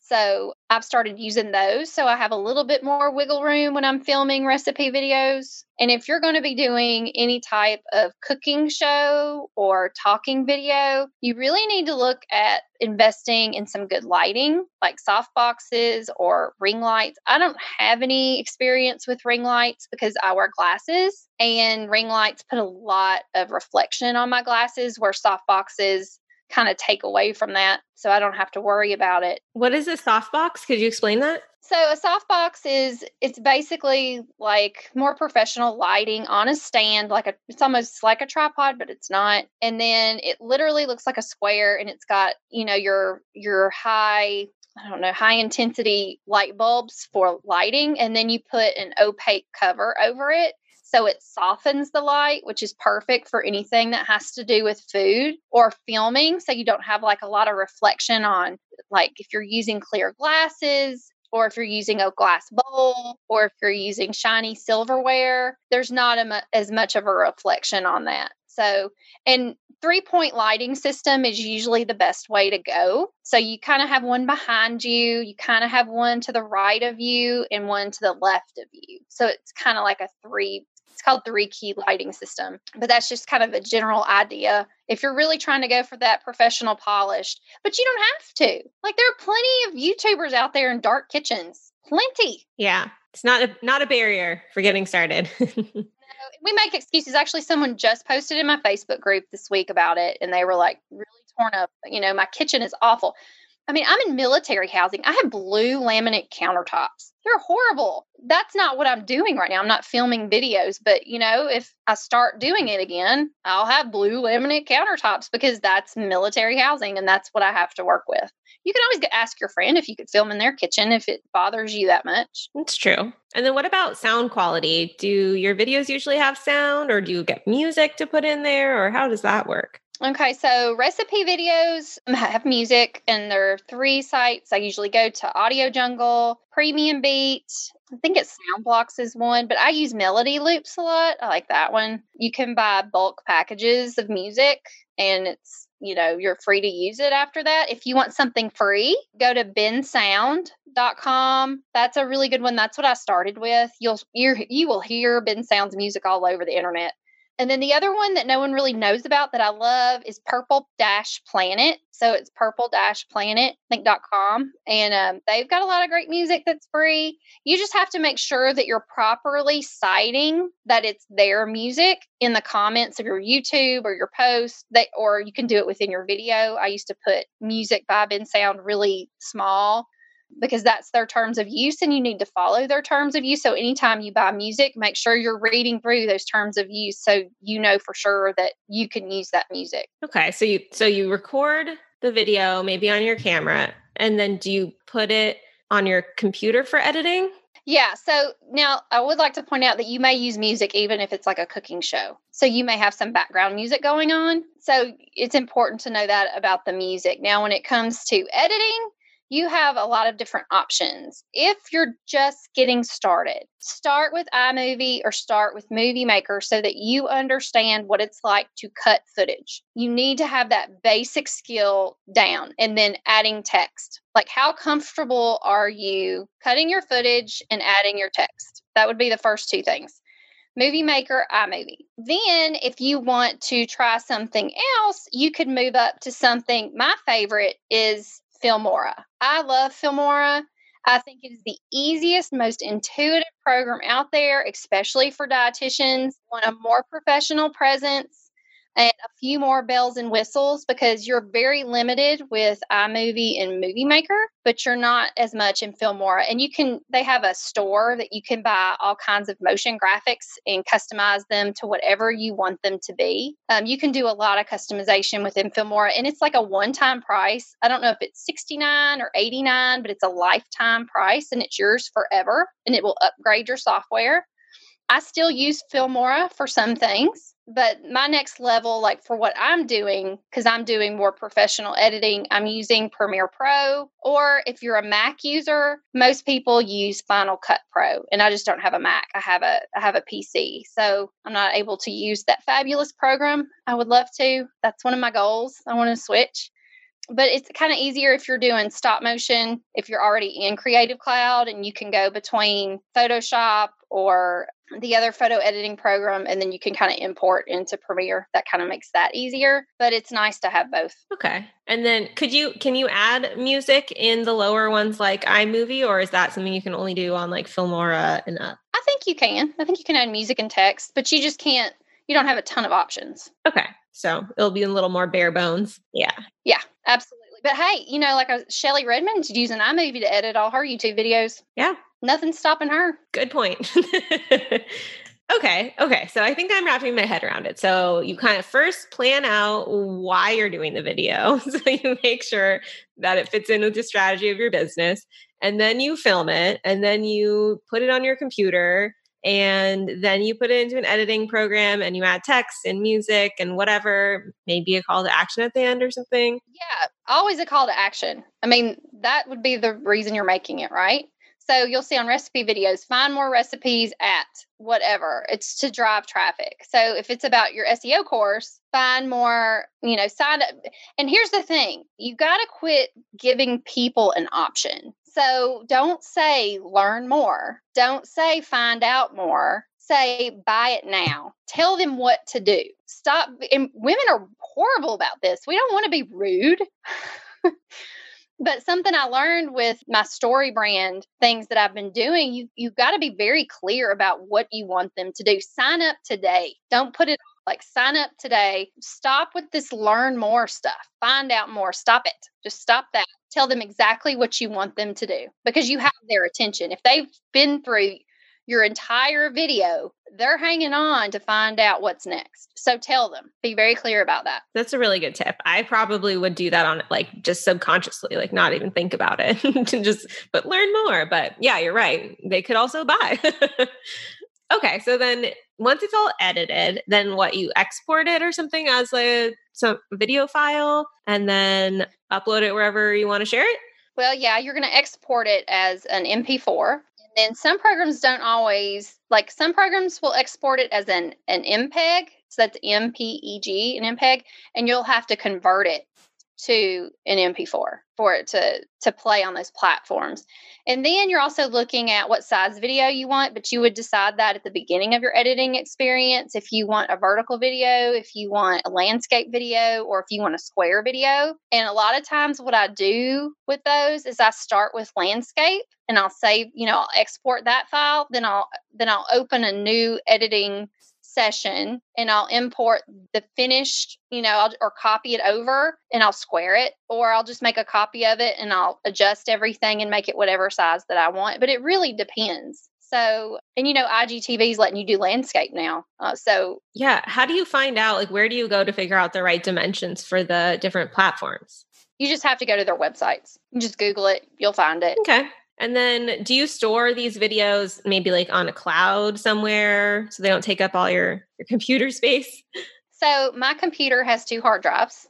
So I've started using those. So I have a little bit more wiggle room when I'm filming recipe videos. And if you're going to be doing any type of cooking show or talking video, you really need to look at investing in some good lighting, like soft boxes or ring lights. I don't have any experience with ring lights because I wear glasses, and ring lights put a lot of reflection on my glasses, where soft boxes kind of take away from that so I don't have to worry about it. What is a softbox? Could you explain that? So a softbox is it's basically like more professional lighting on a stand like a it's almost like a tripod but it's not. And then it literally looks like a square and it's got, you know, your your high I don't know, high intensity light bulbs for lighting and then you put an opaque cover over it so it softens the light, which is perfect for anything that has to do with food or filming. So you don't have like a lot of reflection on, like, if you're using clear glasses or if you're using a glass bowl or if you're using shiny silverware, there's not a, as much of a reflection on that. So, and three point lighting system is usually the best way to go. So, you kind of have one behind you, you kind of have one to the right of you, and one to the left of you. So, it's kind of like a three it's called three key lighting system, but that's just kind of a general idea. If you're really trying to go for that professional polished, but you don't have to. Like there are plenty of YouTubers out there in dark kitchens. Plenty. Yeah. It's not a not a barrier for getting started. [laughs] Uh, we make excuses. Actually, someone just posted in my Facebook group this week about it, and they were like really torn up. You know, my kitchen is awful. I mean, I'm in military housing. I have blue laminate countertops. They're horrible. That's not what I'm doing right now. I'm not filming videos, but you know, if I start doing it again, I'll have blue laminate countertops because that's military housing and that's what I have to work with. You can always ask your friend if you could film in their kitchen if it bothers you that much. That's true. And then what about sound quality? Do your videos usually have sound or do you get music to put in there or how does that work? Okay, so recipe videos [laughs] have music, and there are three sites. I usually go to Audio Jungle, Premium Beat. I think it's Soundblocks is one, but I use Melody Loops a lot. I like that one. You can buy bulk packages of music, and it's you know you're free to use it after that. If you want something free, go to bensound.com. That's a really good one. That's what I started with. You'll you you will hear Bensound's music all over the internet. And then the other one that no one really knows about that I love is Purple Dash Planet. So it's purple dash planet, think.com. And um, they've got a lot of great music that's free. You just have to make sure that you're properly citing that it's their music in the comments of your YouTube or your post, that, or you can do it within your video. I used to put music by Bensound really small because that's their terms of use and you need to follow their terms of use. So anytime you buy music, make sure you're reading through those terms of use so you know for sure that you can use that music. Okay. So you so you record the video maybe on your camera and then do you put it on your computer for editing? Yeah. So now I would like to point out that you may use music even if it's like a cooking show. So you may have some background music going on. So it's important to know that about the music. Now, when it comes to editing, you have a lot of different options. If you're just getting started, start with iMovie or start with Movie Maker so that you understand what it's like to cut footage. You need to have that basic skill down and then adding text. Like, how comfortable are you cutting your footage and adding your text? That would be the first two things. Movie Maker, iMovie. Then, if you want to try something else, you could move up to something. My favorite is Filmora. I love Filmora. I think it is the easiest, most intuitive program out there, especially for dietitians. Want a more professional presence and a few more bells and whistles because you're very limited with iMovie and Movie Maker, but you're not as much in Filmora. And you can, they have a store that you can buy all kinds of motion graphics and customize them to whatever you want them to be. Um, you can do a lot of customization within Filmora, and it's like a one time price. I don't know if it's 69 or 89, but it's a lifetime price and it's yours forever and it will upgrade your software. I still use Filmora for some things, but my next level, like for what I'm doing, because I'm doing more professional editing, I'm using Premiere Pro. Or if you're a Mac user, most people use Final Cut Pro, and I just don't have a Mac. I have a I have a PC, so I'm not able to use that fabulous program. I would love to. That's one of my goals. I want to switch but it's kind of easier if you're doing stop motion if you're already in creative cloud and you can go between photoshop or the other photo editing program and then you can kind of import into premiere that kind of makes that easier but it's nice to have both okay and then could you can you add music in the lower ones like imovie or is that something you can only do on like filmora and up i think you can i think you can add music and text but you just can't you don't have a ton of options okay so it'll be a little more bare bones. Yeah. Yeah, absolutely. But hey, you know, like uh, Shelly Redmond's using iMovie to edit all her YouTube videos. Yeah. Nothing's stopping her. Good point. [laughs] okay. Okay. So I think I'm wrapping my head around it. So you kind of first plan out why you're doing the video. [laughs] So you make sure that it fits in with the strategy of your business. And then you film it and then you put it on your computer and then you put it into an editing program and you add text and music and whatever maybe a call to action at the end or something yeah always a call to action i mean that would be the reason you're making it right so you'll see on recipe videos find more recipes at whatever it's to drive traffic so if it's about your seo course find more you know sign up and here's the thing you got to quit giving people an option so don't say learn more. Don't say find out more. Say buy it now. Tell them what to do. Stop. And women are horrible about this. We don't want to be rude. [laughs] but something I learned with my story brand things that I've been doing, you you've got to be very clear about what you want them to do. Sign up today. Don't put it like sign up today. Stop with this learn more stuff. Find out more. Stop it. Just stop that tell them exactly what you want them to do because you have their attention. If they've been through your entire video, they're hanging on to find out what's next. So tell them, be very clear about that. That's a really good tip. I probably would do that on like just subconsciously, like not even think about it [laughs] to just, but learn more. But yeah, you're right. They could also buy. [laughs] okay. So then once it's all edited, then what you export it or something as a some video file and then upload it wherever you want to share it? Well, yeah, you're going to export it as an MP4. And then some programs don't always like some programs will export it as an an MPEG, so that's MPEG, an MPEG, and you'll have to convert it to an MP4 for it to to play on those platforms. And then you're also looking at what size video you want, but you would decide that at the beginning of your editing experience if you want a vertical video, if you want a landscape video, or if you want a square video. And a lot of times what I do with those is I start with landscape and I'll save, you know, I'll export that file, then I'll then I'll open a new editing session and I'll import the finished, you know, I'll, or copy it over and I'll square it, or I'll just make a copy of it and I'll adjust everything and make it whatever size that I want. But it really depends. So, and you know, IGTV is letting you do landscape now. Uh, so, yeah. How do you find out, like, where do you go to figure out the right dimensions for the different platforms? You just have to go to their websites. You just Google it, you'll find it. Okay. And then do you store these videos maybe like on a cloud somewhere so they don't take up all your, your computer [laughs] space? So my computer has two hard drives.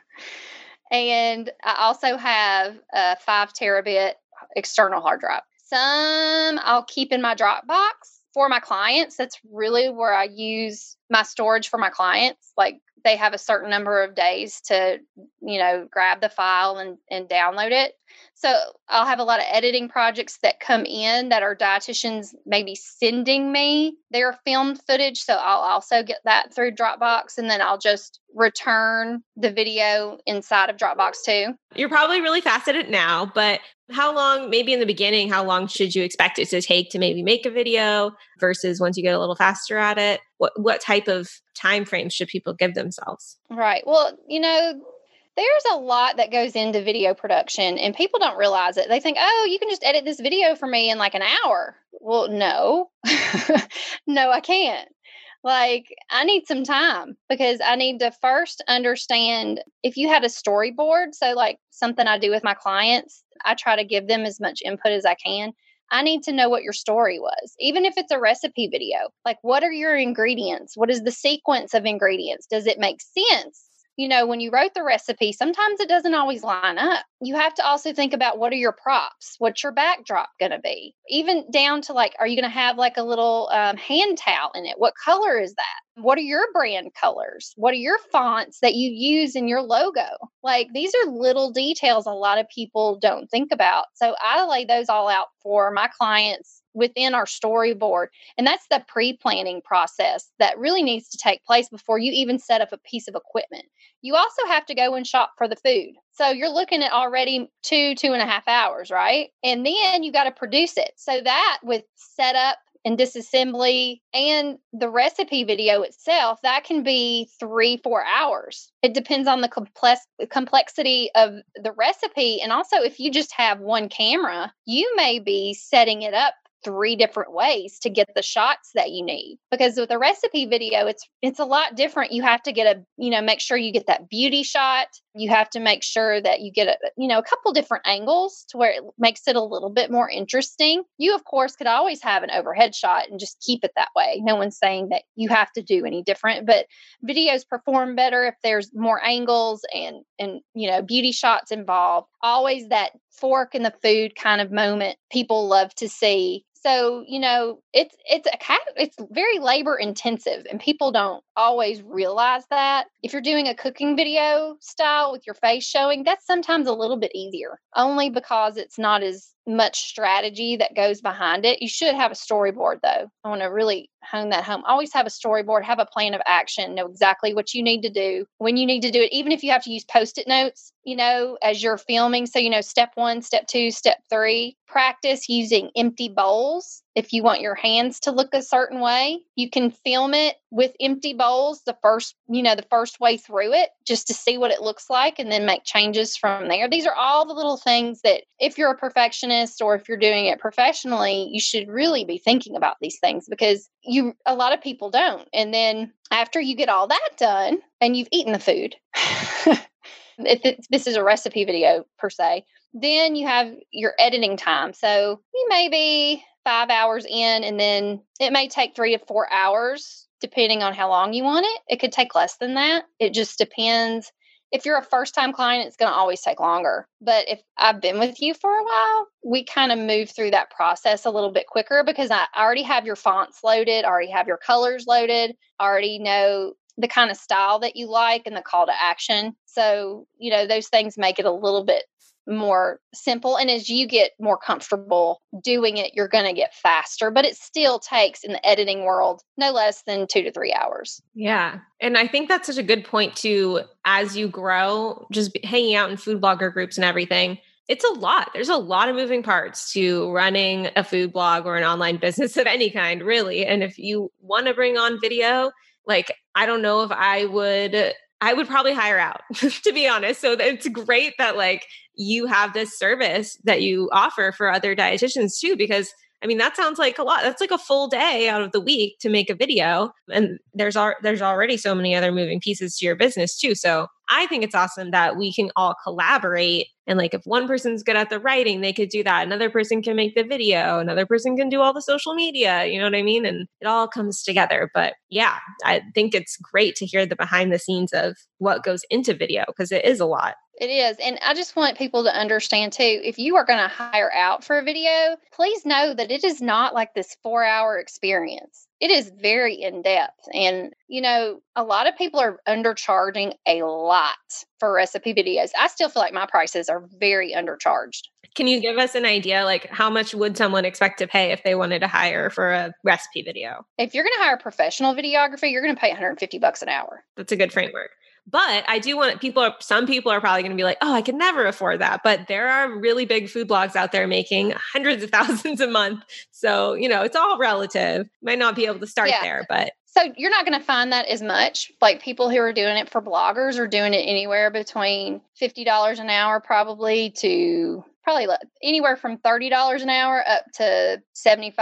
[laughs] and I also have a five terabit external hard drive. Some I'll keep in my Dropbox for my clients. That's really where I use my storage for my clients. Like they have a certain number of days to, you know, grab the file and, and download it. So I'll have a lot of editing projects that come in that are dietitians maybe sending me their filmed footage. So I'll also get that through Dropbox and then I'll just return the video inside of Dropbox too. You're probably really fast at it now, but How long, maybe in the beginning, how long should you expect it to take to maybe make a video versus once you get a little faster at it? What what type of time frame should people give themselves? Right. Well, you know, there's a lot that goes into video production and people don't realize it. They think, oh, you can just edit this video for me in like an hour. Well, no, [laughs] no, I can't. Like, I need some time because I need to first understand if you had a storyboard. So, like something I do with my clients, I try to give them as much input as I can. I need to know what your story was, even if it's a recipe video. Like, what are your ingredients? What is the sequence of ingredients? Does it make sense? You know, when you wrote the recipe, sometimes it doesn't always line up. You have to also think about what are your props? What's your backdrop going to be? Even down to like, are you going to have like a little um, hand towel in it? What color is that? What are your brand colors? What are your fonts that you use in your logo? Like, these are little details a lot of people don't think about. So I lay those all out for my clients within our storyboard. And that's the pre planning process that really needs to take place before you even set up a piece of equipment. You also have to go and shop for the food. So you're looking at already two, two and a half hours, right? And then you got to produce it. So that with setup, and disassembly and the recipe video itself that can be three four hours it depends on the complex complexity of the recipe and also if you just have one camera you may be setting it up three different ways to get the shots that you need because with a recipe video it's it's a lot different. You have to get a you know make sure you get that beauty shot. You have to make sure that you get a you know a couple different angles to where it makes it a little bit more interesting. You of course could always have an overhead shot and just keep it that way. No one's saying that you have to do any different but videos perform better if there's more angles and and you know beauty shots involved. Always that fork in the food kind of moment people love to see so you know it's it's a kind of, it's very labor intensive and people don't always realize that if you're doing a cooking video style with your face showing that's sometimes a little bit easier only because it's not as much strategy that goes behind it. You should have a storyboard though. I want to really hone that home. Always have a storyboard, have a plan of action, know exactly what you need to do, when you need to do it, even if you have to use post it notes, you know, as you're filming. So, you know, step one, step two, step three. Practice using empty bowls if you want your hands to look a certain way. You can film it with empty bowls the first, you know, the first way through it just to see what it looks like and then make changes from there. These are all the little things that if you're a perfectionist or if you're doing it professionally, you should really be thinking about these things because you a lot of people don't. And then after you get all that done and you've eaten the food, [laughs] if this is a recipe video per se, then you have your editing time. So you may be five hours in, and then it may take three to four hours depending on how long you want it. It could take less than that. It just depends. If you're a first time client, it's going to always take longer. But if I've been with you for a while, we kind of move through that process a little bit quicker because I already have your fonts loaded, already have your colors loaded, already know the kind of style that you like and the call to action. So, you know, those things make it a little bit more simple. And as you get more comfortable doing it, you're going to get faster, but it still takes in the editing world no less than two to three hours. Yeah. And I think that's such a good point too. As you grow, just hanging out in food blogger groups and everything, it's a lot. There's a lot of moving parts to running a food blog or an online [laughs] business of any kind, really. And if you want to bring on video, like I don't know if I would I would probably hire out, [laughs] to be honest. So it's great that like you have this service that you offer for other dietitians too, because I mean that sounds like a lot. That's like a full day out of the week to make a video, and there's al- there's already so many other moving pieces to your business too. So I think it's awesome that we can all collaborate. And like if one person's good at the writing, they could do that. Another person can make the video. Another person can do all the social media. You know what I mean? And it all comes together. But yeah, I think it's great to hear the behind the scenes of what goes into video because it is a lot. It is. And I just want people to understand too if you are going to hire out for a video, please know that it is not like this four hour experience. It is very in depth. And, you know, a lot of people are undercharging a lot for recipe videos. I still feel like my prices are very undercharged. Can you give us an idea? Like, how much would someone expect to pay if they wanted to hire for a recipe video? If you're going to hire professional videographer, you're going to pay 150 bucks an hour. That's a good framework. But I do want people, are, some people are probably going to be like, oh, I can never afford that. But there are really big food blogs out there making [laughs] hundreds of thousands a month. So, you know, it's all relative. Might not be able to start yeah. there, but so you're not going to find that as much. Like people who are doing it for bloggers are doing it anywhere between $50 an hour probably to probably anywhere from $30 an hour up to $75,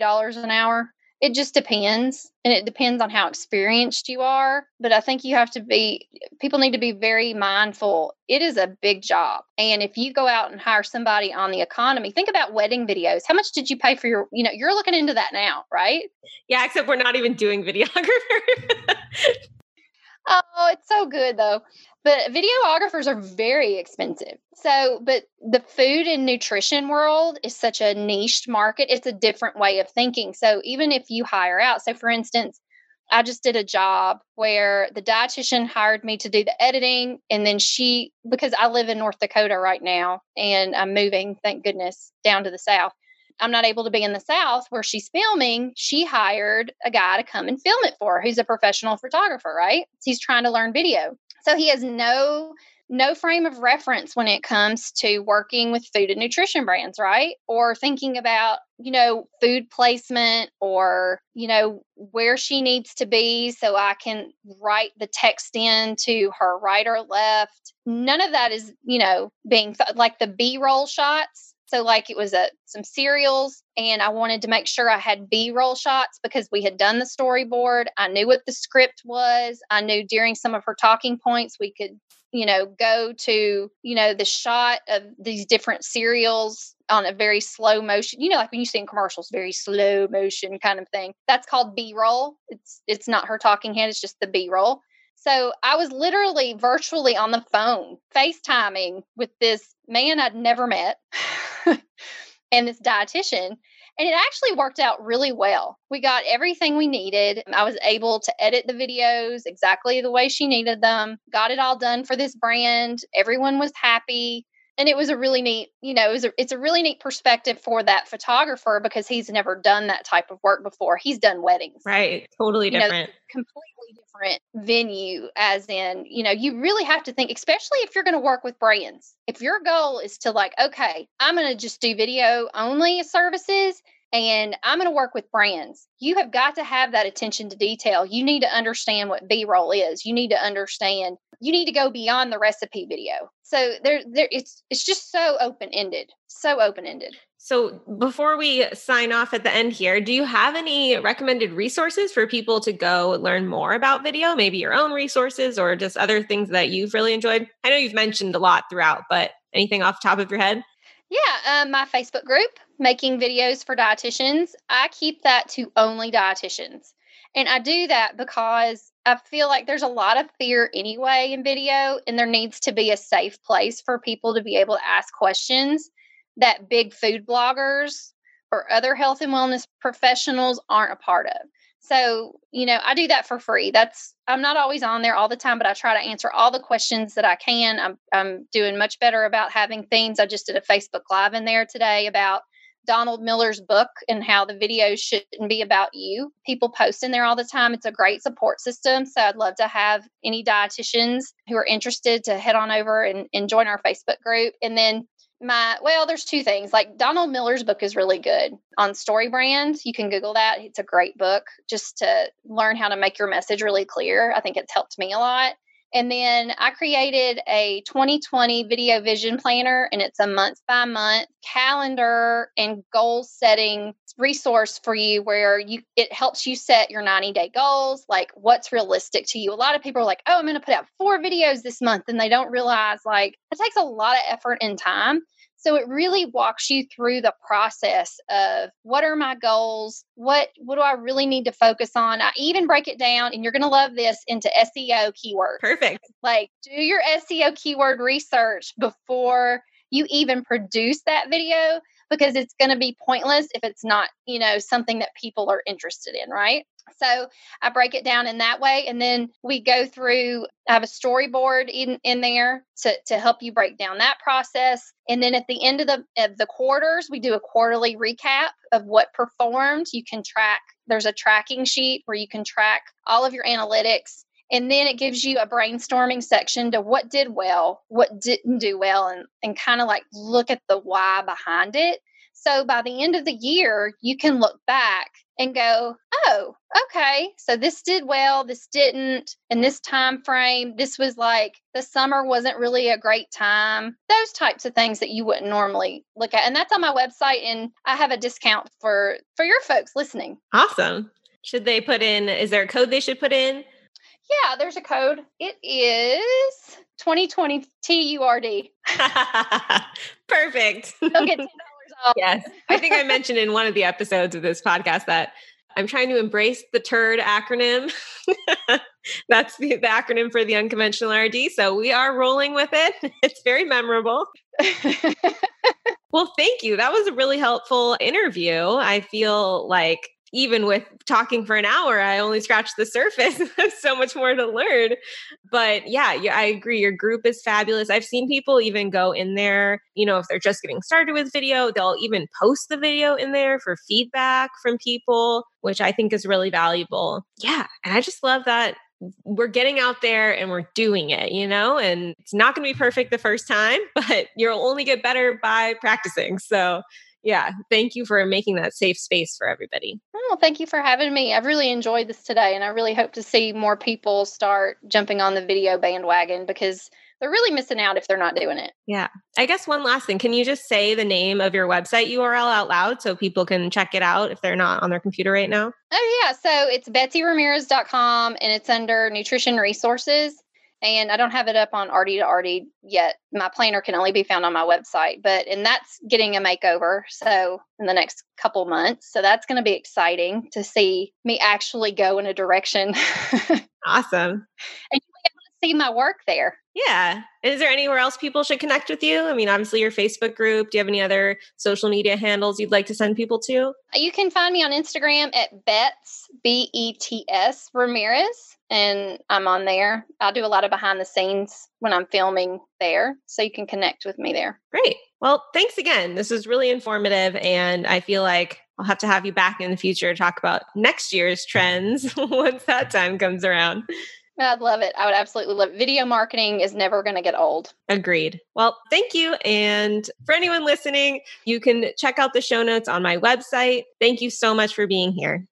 $80 an hour it just depends and it depends on how experienced you are but i think you have to be people need to be very mindful it is a big job and if you go out and hire somebody on the economy think about wedding videos how much did you pay for your you know you're looking into that now right? Yeah except we're not even doing videographer [laughs] oh it's so good though but videographers are very expensive. So, but the food and nutrition world is such a niched market. It's a different way of thinking. So, even if you hire out, so for instance, I just did a job where the dietitian hired me to do the editing. And then she, because I live in North Dakota right now and I'm moving, thank goodness, down to the South. I'm not able to be in the South where she's filming. She hired a guy to come and film it for her who's a professional photographer, right? He's trying to learn video. So he has no no frame of reference when it comes to working with food and nutrition brands, right? Or thinking about, you know, food placement or, you know, where she needs to be so I can write the text in to her right or left. None of that is, you know, being th- like the B-roll shots. So like it was a some cereals and I wanted to make sure I had B-roll shots because we had done the storyboard. I knew what the script was. I knew during some of her talking points we could you know go to you know the shot of these different cereals on a very slow motion you know like when you see in commercials very slow motion kind of thing that's called b-roll it's it's not her talking head it's just the b-roll so i was literally virtually on the phone facetiming with this man i'd never met [laughs] and this dietitian and it actually worked out really well. We got everything we needed. I was able to edit the videos exactly the way she needed them, got it all done for this brand. Everyone was happy. And it was a really neat, you know, it was a, it's a really neat perspective for that photographer because he's never done that type of work before. He's done weddings. Right. Totally different. Know, completely different venue, as in, you know, you really have to think, especially if you're going to work with brands. If your goal is to, like, okay, I'm going to just do video only services and I'm going to work with brands. You have got to have that attention to detail. You need to understand what B roll is. You need to understand. You need to go beyond the recipe video. So there, there, it's it's just so open ended, so open ended. So before we sign off at the end here, do you have any recommended resources for people to go learn more about video? Maybe your own resources or just other things that you've really enjoyed. I know you've mentioned a lot throughout, but anything off the top of your head? Yeah, um, my Facebook group, Making Videos for Dietitians, I keep that to only dietitians. And I do that because I feel like there's a lot of fear anyway in video, and there needs to be a safe place for people to be able to ask questions that big food bloggers or other health and wellness professionals aren't a part of. So, you know, I do that for free. That's I'm not always on there all the time, but I try to answer all the questions that I can. I'm I'm doing much better about having themes. I just did a Facebook live in there today about Donald Miller's book and how the videos shouldn't be about you. People post in there all the time. It's a great support system. So I'd love to have any dietitians who are interested to head on over and, and join our Facebook group. And then my well there's two things like donald miller's book is really good on StoryBrand you can google that it's a great book just to learn how to make your message really clear i think it's helped me a lot and then i created a 2020 video vision planner and it's a month by month calendar and goal setting resource for you where you it helps you set your 90 day goals like what's realistic to you. A lot of people are like oh i'm to put out four videos this month and they don't realize like it takes a lot of effort and time so it really walks you through the process of what are my goals? What what do I really need to focus on? I even break it down and you're going to love this into SEO keywords. Perfect. Like do your SEO keyword research before you even produce that video because it's going to be pointless if it's not, you know, something that people are interested in, right? So I break it down in that way. And then we go through, I have a storyboard in, in there to, to help you break down that process. And then at the end of the of the quarters, we do a quarterly recap of what performed. You can track, there's a tracking sheet where you can track all of your analytics And then it gives you a brainstorming section to what did well, what didn't do well, and, and kind of like look at the why behind it. So by the end of the year, you can look back and go, oh, okay, so this did well, this didn't, in this time frame, this was like the summer wasn't really a great time. Those types of things that you wouldn't normally look at. And that's on my website and I have a discount for for your folks listening. Awesome. Should they put in is there a code they should put in? Yeah, there's a code. It is 2020 TURD. [laughs] Perfect. They'll get $10 [laughs] off. Yes. [laughs] I think I mentioned in one of the episodes of this podcast that I'm trying to embrace the TURD acronym. [laughs] That's the, the, acronym for the unconventional RD. So we are rolling with it. [laughs] It's very memorable. well, thank you. That was a really helpful interview. I feel like even with talking for an hour, I only scratched the surface. [laughs] So much more to learn. But yeah, yeah, I agree. Your group is fabulous. I've seen people even go in there, you know, if they're just getting started with video, they'll even post the video in there for feedback from people, which I think is really valuable. Yeah. And I just love that we're getting out there and we're doing it, you know, and it's not going to be perfect the first time, [laughs] but you'll only get better by practicing. So yeah, thank you for making that safe space for everybody. Oh, thank you for having me. I've really enjoyed this today, and I really hope to see more people start jumping on the video bandwagon because they're really missing out if they're not doing it. Yeah. I guess one last thing. Can you just say the name of your website URL out loud so people can check it out if they're not on their computer right now? Oh, yeah. So it's betsyramirez.com and it's under nutrition resources and I don't have it up on RD to RD yet. My planner can only be found on my website, but and that's getting a makeover. So in the next couple months, so that's going to be exciting to see me actually go in a direction. [laughs] awesome. And see my work there. Yeah. Is there anywhere else people should connect with you? I mean, obviously your Facebook group. Do you have any other social media handles you'd like to send people to? Uh, you can find me on Instagram at Bets B E T S Ramirez and I'm on there. I do a lot of behind the scenes when I'm filming there, so you can connect with me there. Great. Well, thanks again. This was really informative, and I feel like I'll have to have you back in the future to talk about next year's trends [laughs] once that time comes around. I'd love it. I would absolutely love it. Video marketing is never going to get old. Agreed. Well, thank you. And for anyone listening, you can check out the show notes on my website. Thank you so much for being here.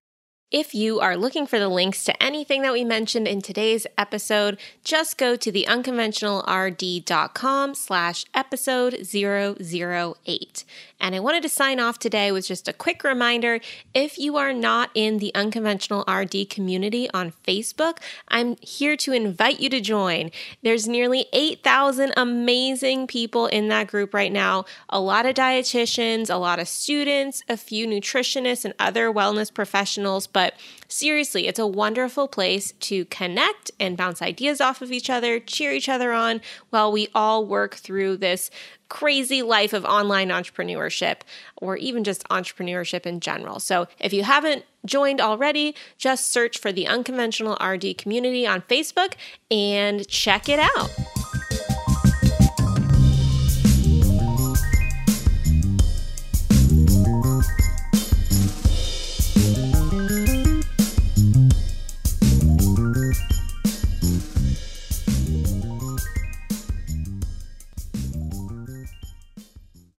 If you are looking for the links to anything that we mentioned in today's episode, just go to theunconventionalrd.com slash episode 008. And I wanted to sign off today with just a quick reminder if you are not in the Unconventional RD community on Facebook, I'm here to invite you to join. There's nearly 8,000 amazing people in that group right now, a lot of dietitians, a lot of students, a few nutritionists, and other wellness professionals. But seriously, it's a wonderful place to connect and bounce ideas off of each other, cheer each other on while we all work through this crazy life of online entrepreneurship or even just entrepreneurship in general. So if you haven't joined already, just search for the Unconventional RD community on Facebook and check it out.